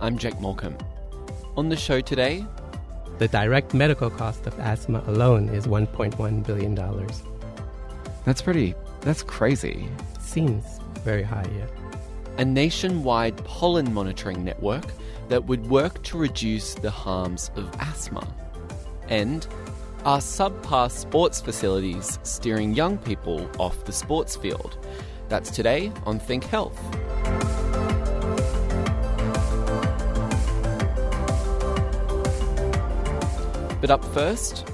I'm Jake Morcom. On the show today, The direct medical cost of asthma alone is $1.1 billion. that's pretty, that's crazy. Seems very high, yeah. A nationwide pollen monitoring network that would work to reduce the harms of asthma. And are subpar sports facilities steering young people off the sports field? That's today on Think Health. But up first.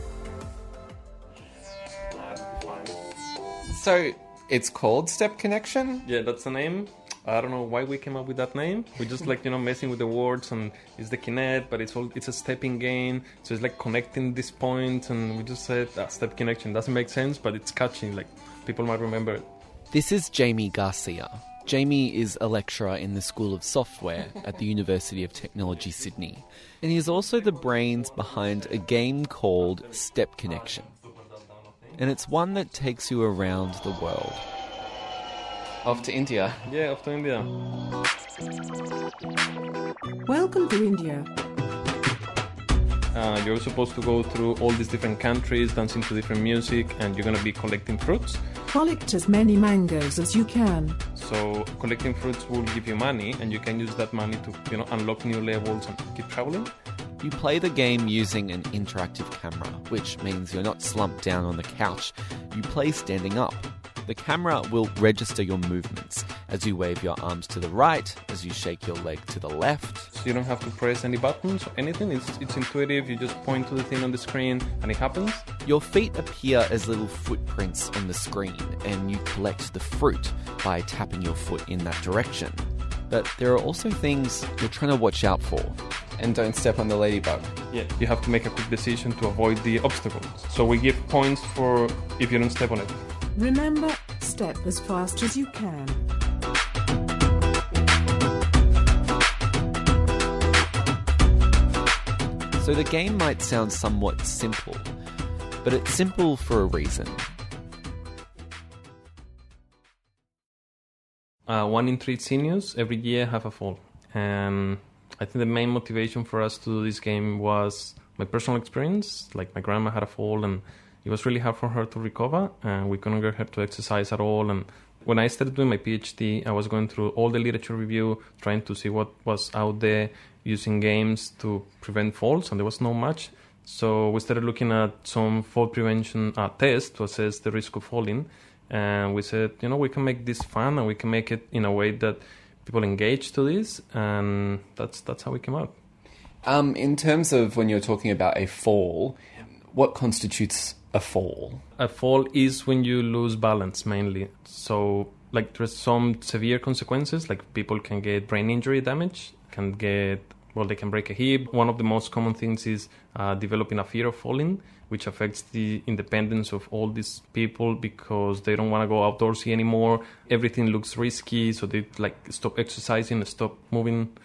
So it's called Step Kinnection? Yeah, that's the name. I don't know why we came up with that name. We just like you know messing with the words and it's the Kinect, but it's all it's a stepping game. So it's like connecting these points, and we just said ah, Step Kinnection doesn't make sense, but it's catchy. Like people might remember it. This is Jamie Garcia. Jamie is a lecturer in the School of Software at the University of Technology, Sydney. And he is also the brains behind a game called Step Kinnection. And it's one that takes you around the world. Off to India. Yeah, off to India. Welcome to India. Uh, you're supposed to go through all these different countries, dancing to different music, and you're gonna be collecting fruits. Collect as many mangoes as you can. So collecting fruits will give you money, and you can use that money to you know unlock new levels and keep traveling. You play the game using an interactive camera, which means you're not slumped down on the couch. You play standing up. The camera will register your movements as you wave your arms to the right, as you shake your leg to the left. So you don't have to press any buttons or anything. It's it's intuitive. You just point to the thing on the screen, and it happens. Your feet appear as little footprints on the screen, and you collect the fruit by tapping your foot in that direction. But there are also things you're trying to watch out for. And don't step on the ladybug. Yeah, you have to make a quick decision to avoid the obstacles. So we give points for if you don't step on it. Remember, step as fast as you can. So the game might sound somewhat simple, but it's simple for a reason. Uh, one in three seniors every year have a fall, and I think the main motivation for us to do this game was my personal experience. Like my grandma had a fall, and it was really hard for her to recover, and we couldn't get her to exercise at all. And when I started doing my PhD, I was going through all the literature review, trying to see what was out there using games to prevent falls, and there was not much. So we started looking at some fall prevention uh, tests to assess the risk of falling, and we said, you know, we can make this fun and we can make it in a way that people engage to this, and that's that's how we came up. Um, in terms of when you're talking about a fall, what constitutes a fall? A fall is when you lose balance mainly. So like there's some severe consequences, like people can get brain injury damage, can get well, they can break a hip. One of the most common things is uh, developing a fear of falling, which affects the independence of all these people because they don't want to go outdoorsy anymore. Everything looks risky, so they like stop exercising, stop moving.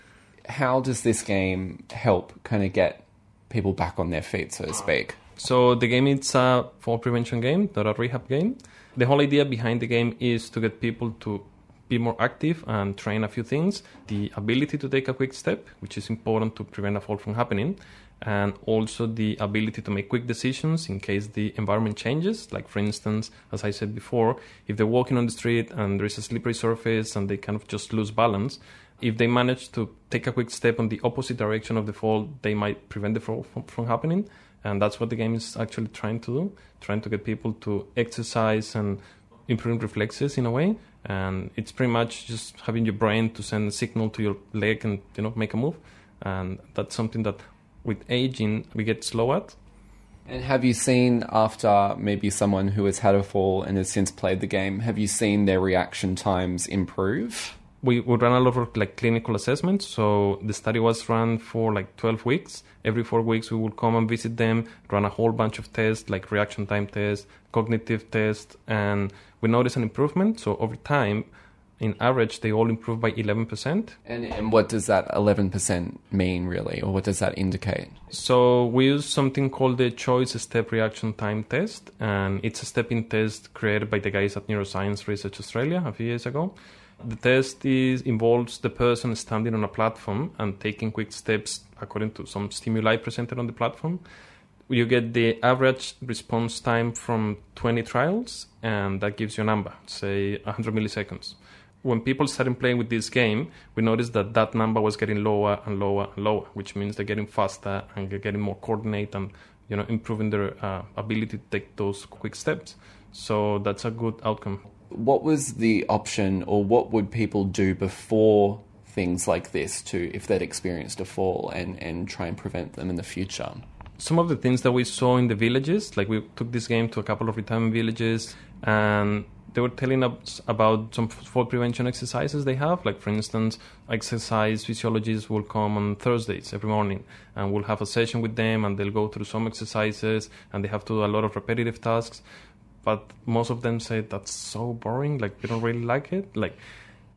How does this game help kind of get people back on their feet, so to speak? So the game is a fall prevention game, not a rehab game. The whole idea behind the game is to get people to be more active and train a few things. The ability to take a quick step, which is important to prevent a fall from happening, and also the ability to make quick decisions in case the environment changes. Like, for instance, as I said before, if they're walking on the street and there is a slippery surface and they kind of just lose balance, if they manage to take a quick step on the opposite direction of the fall, they might prevent the fall from, from happening. And that's what the game is actually trying to do, trying to get people to exercise and improve reflexes in a way. And it's pretty much just having your brain to send a signal to your leg and you know make a move. And that's something that with aging we get slow at. And have you seen after maybe someone who has had a fall and has since played the game, have you seen their reaction times improve? we, we run a lot of like clinical assessments. So the study was run for like 12 weeks. Every four weeks, we would come and visit them, run a whole bunch of tests like reaction time tests, cognitive tests, and we notice an improvement. So over time, in average, they all improve by 11%. And, and what does that 11% mean, really? Or what does that indicate? So we use something called the Choice Step Reaction Time Test, and it's a stepping test created by the guys at Neuroscience Research Australia a few years ago. The test is, involves the person standing on a platform and taking quick steps according to some stimuli presented on the platform. You get the average response time from 20 trials, and that gives you a number, say 100 milliseconds when people started playing with this game, we noticed that that number was getting lower and lower and lower, which means they're getting faster and they're getting more coordinated and you know improving their uh, ability to take those quick steps. So that's a good outcome. What was the option, or what would people do before things like this to if they'd experienced a fall and, and try and prevent them in the future? Some of the things that we saw in the villages, like we took this game to a couple of retirement villages, and they were telling us about some fall prevention exercises they have. Like, for instance, exercise physiologists will come on Thursdays every morning and we'll have a session with them and they'll go through some exercises and they have to do a lot of repetitive tasks. But most of them say that's so boring, like, we don't really like it. Like,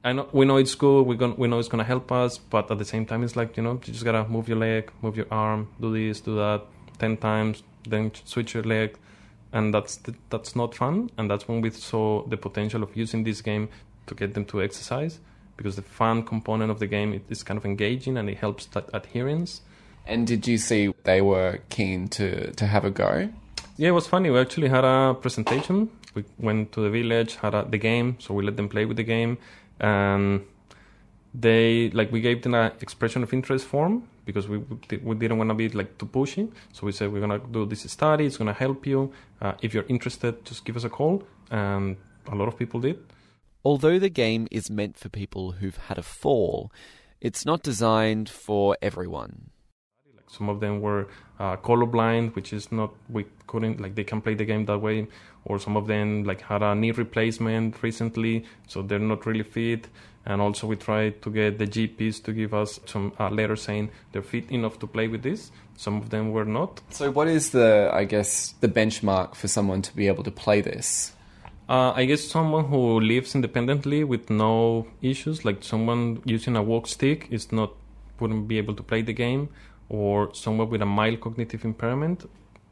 I know we know it's good. We going we know it's gonna help us, but at the same time, it's like you know you just gotta move your leg, move your arm, do this, do that ten times, then switch your leg and that's that's not fun. And that's when we saw the potential of using this game to get them to exercise because the fun component of the game is kind of engaging and it helps that adherence. And did you see they were keen to to have a go? Yeah, it was funny. We actually had a presentation. We went to the village, had a, the game, so we let them play with the game, and they like we gave them an expression of interest form because we we didn't want to be like too pushy. So we said we're gonna do this study. It's gonna help you. Uh, if you're interested, just give us a call. And a lot of people did. Although the game is meant for people who've had a fall, it's not designed for everyone. Some of them were uh, colorblind, which is not we couldn't like they can play the game that way. Or some of them like had a knee replacement recently, so they're not really fit and also we tried to get the GPs to give us some uh, letters saying they're fit enough to play with this. Some of them were not. So, what is the, I guess, the benchmark for someone to be able to play this? Uh, I guess someone who lives independently with no issues, like someone using a walk stick, is not wouldn't be able to play the game, or someone with a mild cognitive impairment.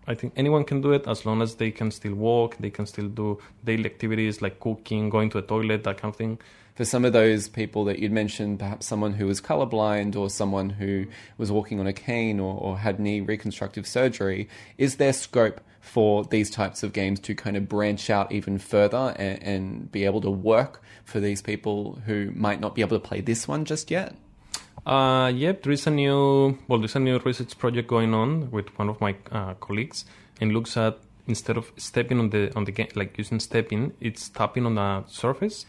I think anyone can do it as long as they can still walk, they can still do daily activities like cooking, going to the toilet, that kind of thing for some of those people that you'd mentioned, perhaps someone who was colorblind or someone who was walking on a cane or, or had knee reconstructive surgery, is there scope for these types of games to kind of branch out even further and, and be able to work for these people who might not be able to play this one just yet? Uh, yep, there is a new well, there's a new research project going on with one of my uh, colleagues, and looks at instead of stepping on the on the game like using stepping, it's tapping on a surface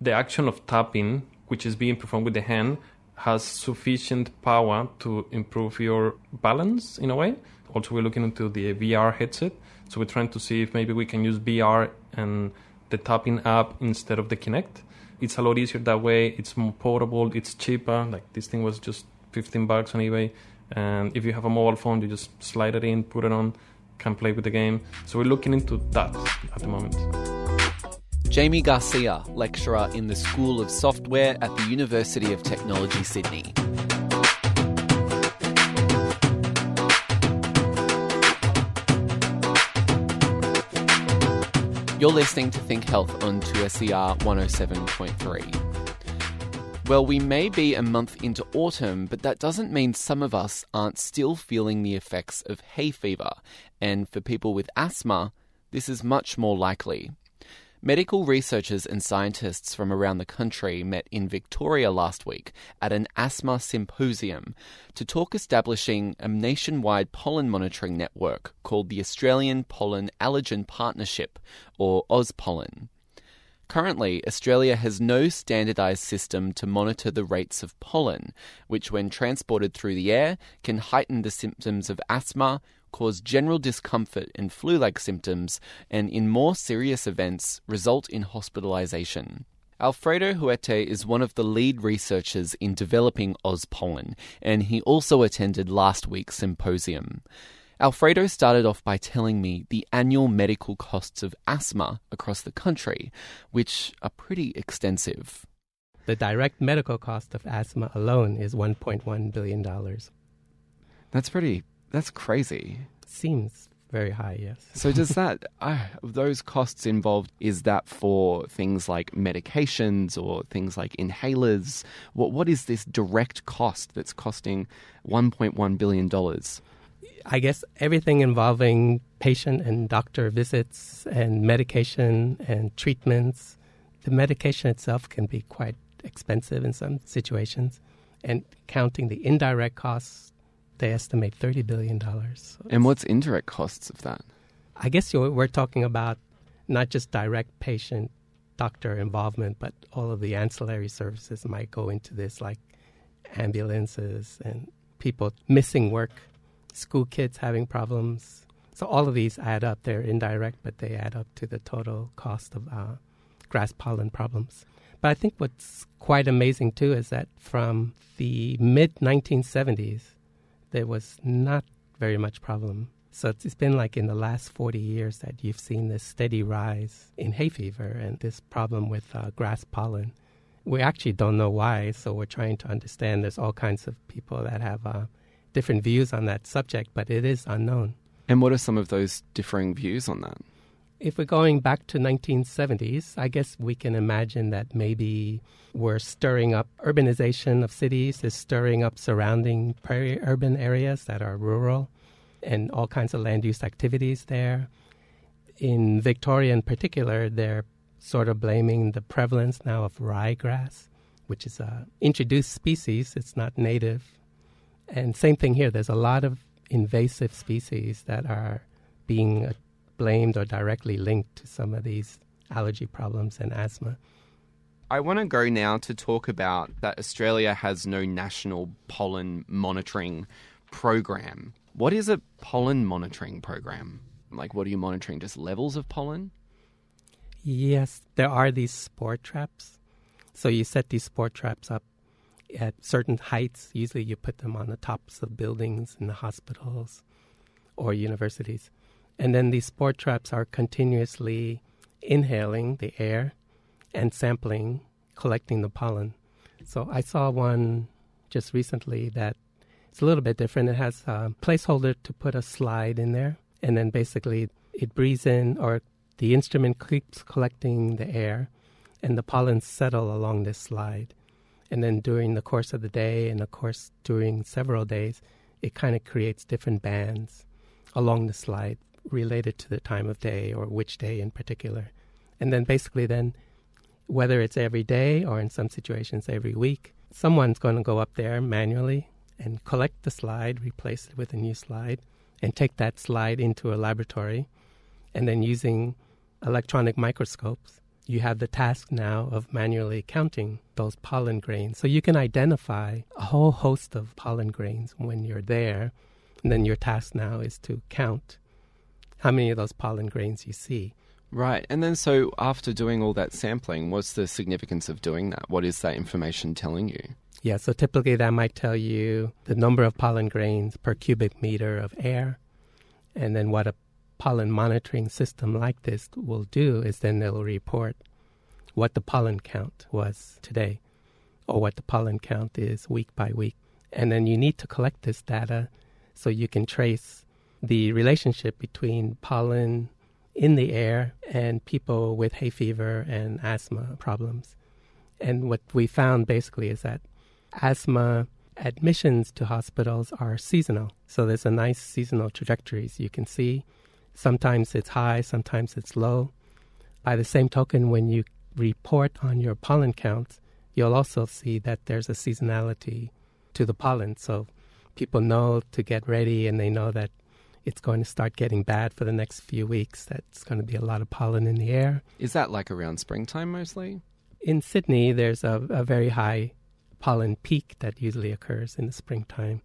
the action of tapping, which is being performed with the hand, has sufficient power to improve your balance in a way. Also, we're looking into the VR headset. So we're trying to see if maybe we can use VR and the tapping app instead of the Kinect. It's a lot easier that way. It's more portable. It's cheaper. Like this thing was just 15 bucks on eBay. And if you have a mobile phone, you just slide it in, put it on, can play with the game. So we're looking into that at the moment. Jamie Garcia, lecturer in the School of Software at the University of Technology, Sydney. You're listening to Think Health on 2SER 107.3. Well, we may be a month into autumn, but that doesn't mean some of us aren't still feeling the effects of hay fever. And for people with asthma, this is much more likely. Medical researchers and scientists from around the country met in Victoria last week at an asthma symposium to talk establishing a nationwide pollen monitoring network called the Australian Pollen Allergen Partnership, or AusPollen. Currently, Australia has no standardised system to monitor the rates of pollen, which, when transported through the air, can heighten the symptoms of asthma, cause general discomfort and flu like symptoms, and in more serious events, result in hospitalization. Alfredo Huete is one of the lead researchers in developing AusPollen, and he also attended last week's symposium. Alfredo started off by telling me the annual medical costs of asthma across the country, which are pretty extensive. The direct medical cost of asthma alone is $1.1 billion. That's pretty, that's crazy. Seems very high, yes. So does that uh, those costs involved is that for things like medications or things like inhalers? What what is this direct cost that's costing 1.1 billion dollars? I guess everything involving patient and doctor visits and medication and treatments. The medication itself can be quite expensive in some situations, and counting the indirect costs, they estimate thirty billion dollars. And what's indirect costs of that? I guess you're, we're talking about not just direct patient doctor involvement, but all of the ancillary services might go into this, like ambulances and people missing work, school kids having problems. So all of these add up. They're indirect, but they add up to the total cost of uh, grass pollen problems. But I think what's quite amazing too is that from the mid 1970s, there was not very much problem. So it's, been like in the last 40 years that you've seen this steady rise in hay fever and this problem with uh, grass pollen. We actually don't know why, so we're trying to understand. There's all kinds of people that have uh, different views on that subject, but it is unknown. And what are some of those differing views on that? If we're going back to 1970s, I guess we can imagine that maybe we're stirring up urbanization of cities, is stirring up surrounding peri-urban areas that are rural, and all kinds of land use activities there. In Victoria, in particular, they're sort of blaming the prevalence now of ryegrass, which is a introduced species. It's not native, and same thing here. There's a lot of invasive species that are being blamed or directly linked to some of these allergy problems and asthma. I want to go now to talk about that Australia has no national pollen monitoring program. What is a pollen monitoring program? Like, what are you monitoring? Just levels of pollen? Yes, there are these spore traps. So you set these spore traps up at certain heights. Usually you put them on the tops of buildings in the hospitals or universities. And then these spore traps are continuously inhaling the air and sampling, collecting the pollen. So I saw one just recently that it's a little bit different. It has a placeholder to put a slide in there, and then basically it breathes in, or the instrument keeps collecting the air, and the pollen settle along this slide. And then during the course of the day, and of course during several days, it kind of creates different bands along the slide related to the time of day or which day in particular. And then basically, then whether it's every day or in some situations every week, someone's going to go up there manually and collect the slide, replace it with a new slide, and take that slide into a laboratory. And then using electronic microscopes, you have the task now of manually counting those pollen grains. So you can identify a whole host of pollen grains when you're there. And then your task now is to count how many of those pollen grains you see. Right. And then, so after doing all that sampling, what's the significance of doing that? What is that information telling you? Yeah, so typically that might tell you the number of pollen grains per cubic meter of air. And then what a pollen monitoring system like this will do is then they'll report what the pollen count was today or what the pollen count is week by week. And then you need to collect this data so you can trace the relationship between pollen in the air and people with hay fever and asthma problems. And what we found basically is that asthma admissions to hospitals are seasonal. So there's a nice seasonal trajectories you can see. Sometimes it's high, sometimes it's low. By the same token, when you report on your pollen counts, you'll also see that there's a seasonality to the pollen. So people know to get ready and they know that it's going to start getting bad for the next few weeks. That's going to be a lot of pollen in the air. Is that like around springtime mostly? In Sydney, there's a, a very high pollen peak that usually occurs in the springtime.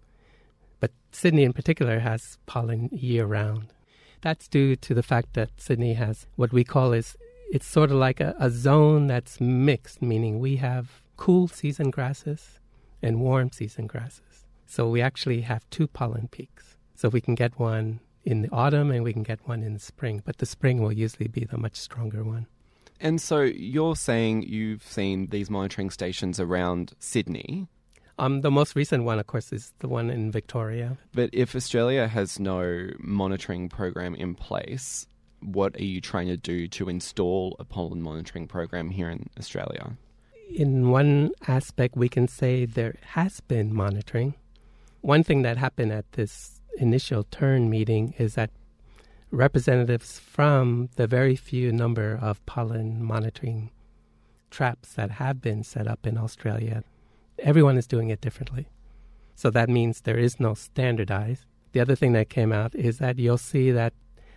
But Sydney in particular has pollen year round. That's due to the fact that Sydney has what we call is it's sort of like a, a zone that's mixed, meaning we have cool season grasses and warm season grasses. So we actually have two pollen peaks. So we can get one in the autumn and we can get one in the spring, but the spring will usually be the much stronger one. And so you're saying you've seen these monitoring stations around Sydney. Um, the most recent one, of course, is the one in Victoria. But if Australia has no monitoring program in place, what are you trying to do to install a pollen monitoring program here in Australia? In one aspect, we can say there has been monitoring. One thing that happened at this initial turn meeting is that representatives from the very few number of pollen monitoring traps that have been set up in Australia, everyone is doing it differently. So that means there is no standardized. The other thing that came out is that you'll see that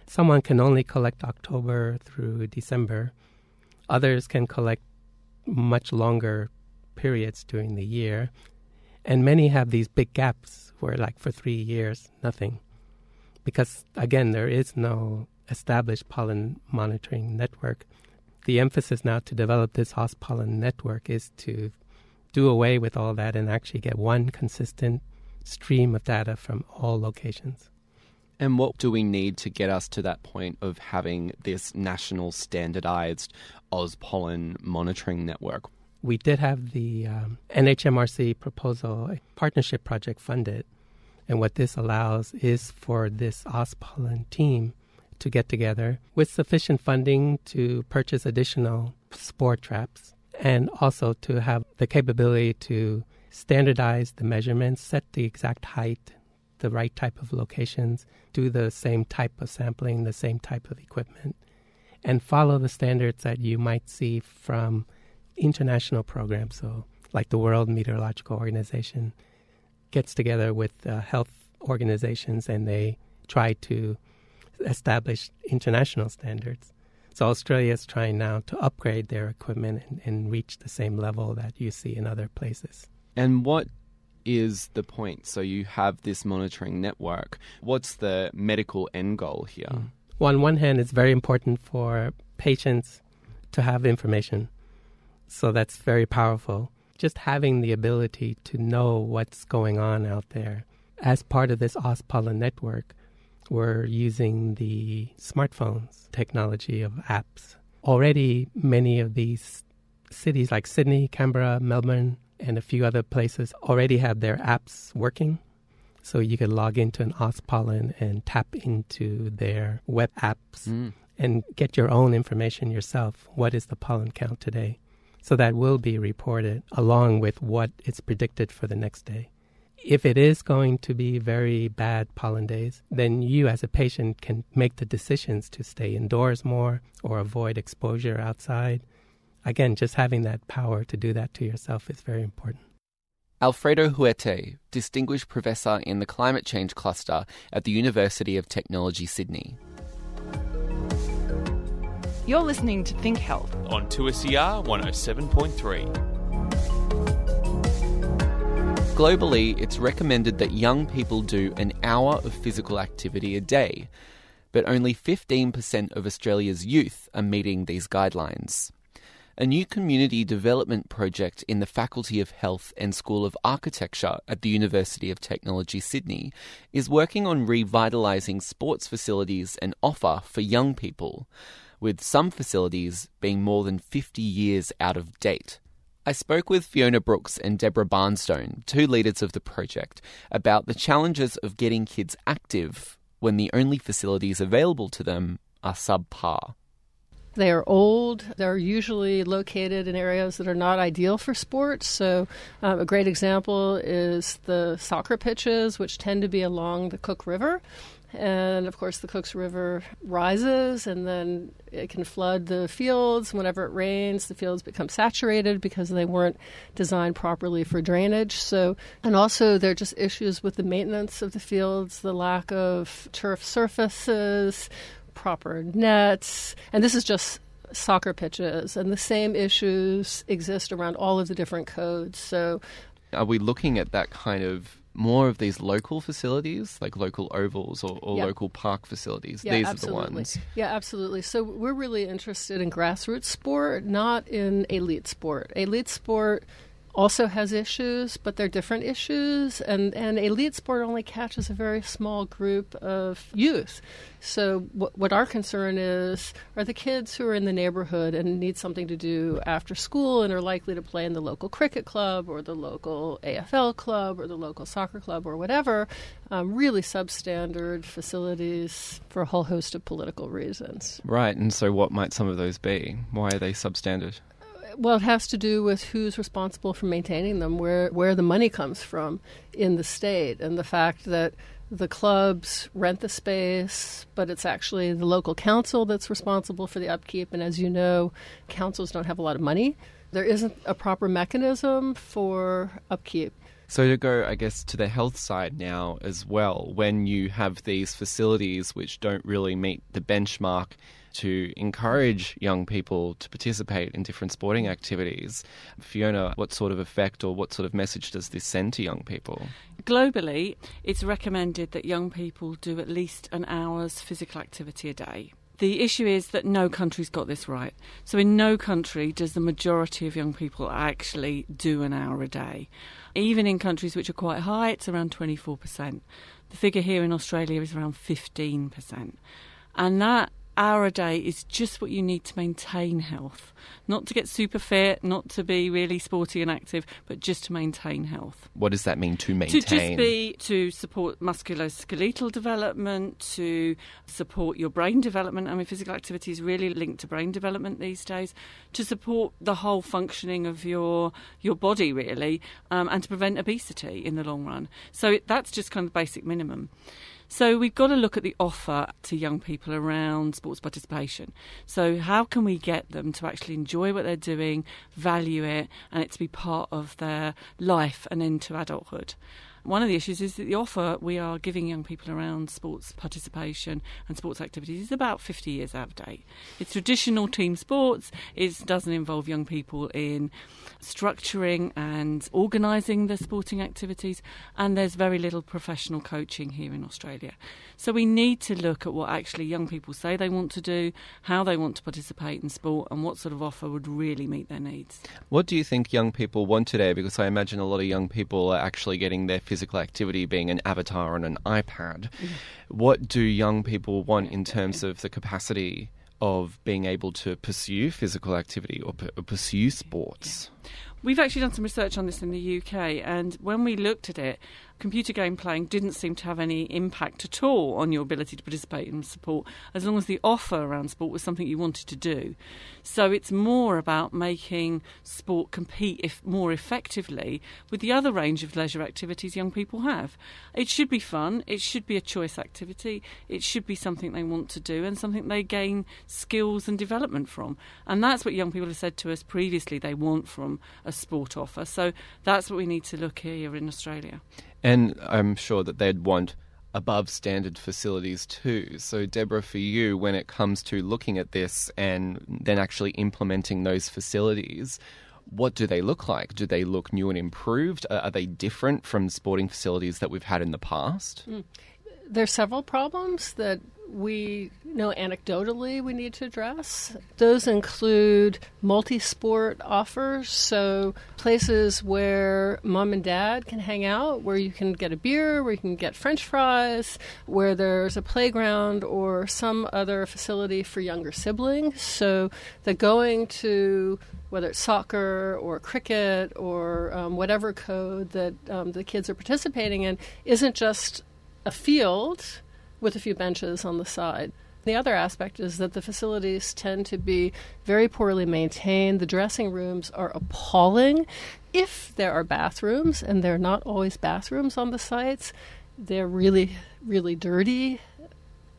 someone can only collect October through December. Others can collect much longer periods during the year. And many have these big gaps where, like, for three years, nothing. Because, again, there is no established pollen monitoring network. The emphasis now to develop this host pollen network is to do away with all that and actually get one consistent stream of data from all locations. And what do we need to get us to that point of having this national standardized AusPollen monitoring network? We did have the um, NHMRC proposal, partnership project funded. And what this allows is for this pollen team to get together with sufficient funding to purchase additional spore traps and also to have the capability to standardize the measurements, set the exact height, the right type of locations, do the same type of sampling, the same type of equipment, and follow the standards that you might see from international programs. So, like the World Meteorological Organization gets together with uh, health organizations and they try to establish international standards. So Australia is trying now to upgrade their equipment and, and, reach the same level that you see in other places. And what is the point? So you have this monitoring network. What's the medical end goal here? Mm. Well, on one hand, it's very important for patients to have information. So that's very powerful. Just having the ability to know what's going on out there. As part of this AusPollen network, we're using the smartphones technology of apps. Already, many of these cities like Sydney, Canberra, Melbourne, and a few other places already have their apps working. So you can log into an AusPollen and tap into their web apps mm. and get your own information yourself. What is the pollen count today? So that will be reported along with what is predicted for the next day. If it is going to be very bad pollen days, then you as a patient can make the decisions to stay indoors more or avoid exposure outside again, just having that power to do that to yourself is very important. Alfredo Huete, Distinguished Professor in the Climate Change Cluster at the University of Technology, Sydney. You're listening to Think Health. On 2SER 107.3. Globally, it's recommended that young people do an hour of physical activity a day, but only 15% of Australia's youth are meeting these guidelines. A new community development project in the Faculty of Health and School of Architecture at the University of Technology, Sydney, is working on revitalising sports facilities and offer for young people, with some facilities being more than 50 years out of date. I spoke with Fiona Brooks and Deborah Barnstone, two leaders of the project, about the challenges of getting kids active when the only facilities available to them are subpar. They are old. They're usually located in areas that are not ideal for sports. So, um, a great example is the soccer pitches, which tend to be along the Cook River. And of course, the Cooks River rises and then it can flood the fields. Whenever it rains, the fields become saturated because they weren't designed properly for drainage. So, and also, there are just issues with the maintenance of the fields, the lack of turf surfaces, proper nets, and this is just soccer pitches, and the same issues exist around all of the different codes. So, are we looking at that kind of more of these local facilities, like local ovals or, or Yeah. local park facilities. Yeah, these absolutely. are the ones. Yeah, absolutely. So we're really interested in grassroots sport, not in elite sport. Elite sport also has issues, but they're different issues, and, and elite sport only catches a very small group of youth. So what, what our concern is are the kids who are in the neighborhood and need something to do after school and are likely to play in the local cricket club or the local AFL club or the local soccer club or whatever, um, really substandard facilities for a whole host of political reasons. Right, and so what might some of those be? Why are they substandard? Well, it has to do with who's responsible for maintaining them, where where the money comes from in the state, and the fact that the clubs rent the space, but it's actually the local council that's responsible for the upkeep. And as you know, councils don't have a lot of money. There isn't a proper mechanism for upkeep. So to go, I guess, to the health side now as well, when you have these facilities which don't really meet the benchmark to encourage young people to participate in different sporting activities, Fiona, what sort of effect or what sort of message does this send to young people? Globally, it's recommended that young people do at least an hour's physical activity a day. The issue is that no country's got this right. So, in no country does the majority of young people actually do an hour a day. Even in countries which are quite high, it's around 24%. The figure here in Australia is around 15%. And that hour a day is just what you need to maintain health. Not to get super fit, not to be really sporty and active, but just to maintain health. What does that mean to maintain? To just be to support musculoskeletal development, to support your brain development. I mean, physical activity is really linked to brain development these days. To support the whole functioning of your your body, really, um, and to prevent obesity in the long run. So that's just kind of the basic minimum. So we've got to look at the offer to young people around sports participation. So how can we get them to actually enjoy what they're doing, value it, and it to be part of their life and into adulthood? One of the issues is that the offer we are giving young people around sports participation and sports activities is about 50 years out of date. It's traditional team sports. It doesn't involve young people in structuring and organising the sporting activities, and there's very little professional coaching here in Australia. So we need to look at what actually young people say they want to do, how they want to participate in sport, and what sort of offer would really meet their needs. What do you think young people want today? Because I imagine a lot of young people are actually getting their physical activity being an avatar on an iPad. Mm-hmm. What do young people want in terms of the capacity of being able to pursue physical activity or, p- or pursue sports? We've actually done some research on this in the UK, and when we looked at it, computer game playing didn't seem to have any impact at all on your ability to participate in sport, as long as the offer around sport was something you wanted to do. So it's more about making sport compete if more effectively with the other range of leisure activities young people have. It should be fun, it should be a choice activity, it should be something they want to do and something they gain skills and development from. And that's what young people have said to us previously they want from a sport offer. So that's what we need to look here in Australia. And I'm sure that they'd want above standard facilities too. So, Deborah, for you, when it comes to looking at this and then actually implementing those facilities, what do they look like? Do they look new and improved? Are are they different from sporting facilities that we've had in the past? Mm. There's several problems that we know anecdotally we need to address. Those include multi sport offers, so places where mom and dad can hang out, where you can get a beer, where you can get french fries, where there's a playground or some other facility for younger siblings. So the going to whether it's soccer or cricket or um, whatever code that um, the kids are participating in isn't just a field with a few benches on the side. The other aspect is that the facilities tend to be very poorly maintained. The dressing rooms are appalling. If there are bathrooms, and there are not always bathrooms on the sites, they're really, really dirty.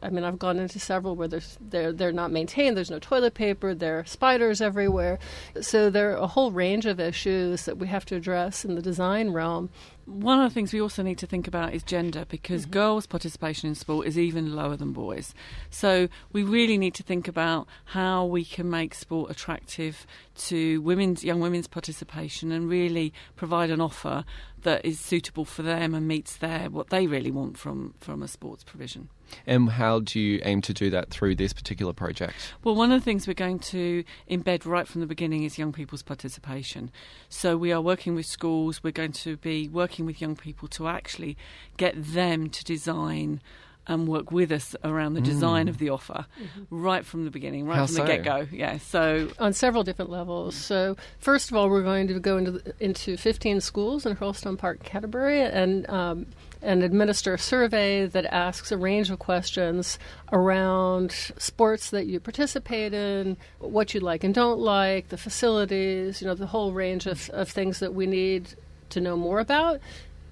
I mean, I've gone into several where there's, they're, they're not maintained, there's no toilet paper, there are spiders everywhere. So there are a whole range of issues that we have to address in the design realm One of the things we also need to think about is gender because Mm-hmm. girls' participation in sport is even lower than boys. So we really need to think about how we can make sport attractive to women's young women's participation and really provide an offer that is suitable for them and meets their what they really want from from a sports provision. And how do you aim to do that through this particular project? Well, one of the things we're going to embed right from the beginning is young people's participation. So we are working with schools, we're going to be working with young people to actually get them to design and work with us around the design Mm. of the offer right from the beginning, right How from so? the get go. Yeah, so on several different levels. So, first of all, we're going to go into the, into 15 schools in Hurlstone Park, Canterbury, and um, and administer a survey that asks a range of questions around sports that you participate in, what you like and don't like, the facilities, you know, the whole range of, of things that we need to know more about.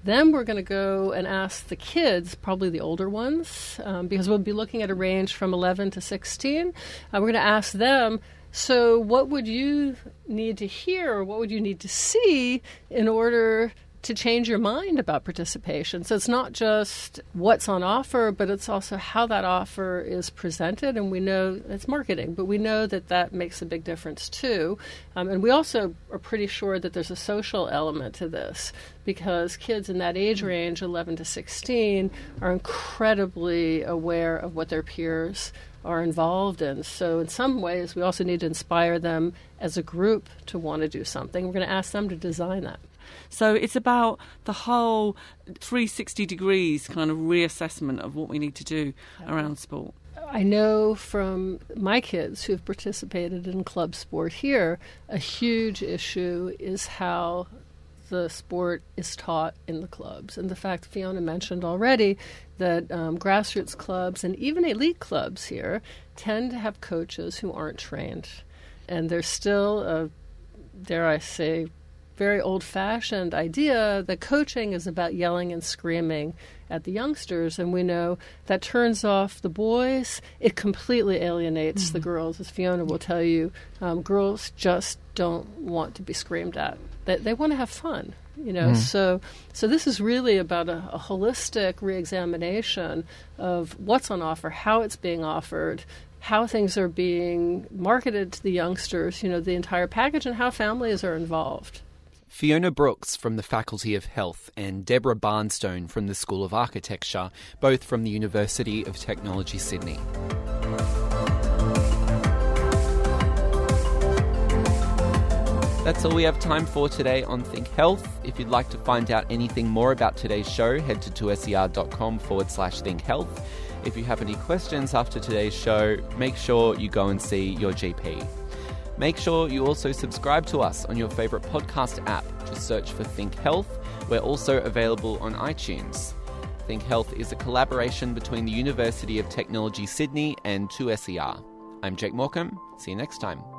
Then we're going to go and ask the kids, probably the older ones, um, because we'll be looking at a range from 11 to 16. Uh, we're going to ask them, so what would you need to hear or what would you need to see in order to change your mind about participation? So it's not just what's on offer, but it's also how that offer is presented. And we know it's marketing, but we know that that makes a big difference too. Um, and we also are pretty sure that there's a social element to this because kids in that age range, 11 to 16, are incredibly aware of what their peers are involved in. So, in some ways, we also need to inspire them as a group to want to do something. We're going to ask them to design that. So it's about the whole 360 degrees kind of reassessment of what we need to do around sport. I know from my kids who've participated in club sport here, a huge issue is how the sport is taught in the clubs. And the fact Fiona mentioned already that um, grassroots clubs and even elite clubs here tend to have coaches who aren't trained. And there's still a, dare I say, very old fashioned idea that coaching is about yelling and screaming at the youngsters. And we know that turns off the boys, it completely alienates the girls. As Fiona will tell you, um, girls just don't want to be screamed at, they, they want to have fun. You know, Mm. so so this is really about a, a holistic reexamination of what's on offer, how it's being offered, how things are being marketed to the youngsters, you know, the entire package, and how families are involved. Fiona Brooks from the Faculty of Health and Deborah Barnstone from the School of Architecture, both from the University of Technology, Sydney. That's all we have time for today on Think Health. If you'd like to find out anything more about today's show, head to 2ser.com forward slash think health. If you have any questions after today's show, make sure you go and see your GP. Make sure you also subscribe to us on your favourite podcast app. Just search for Think Health. We're also available on iTunes. Think Health is a collaboration between the University of Technology Sydney and 2SER. I'm Jake Morcom. See you next time.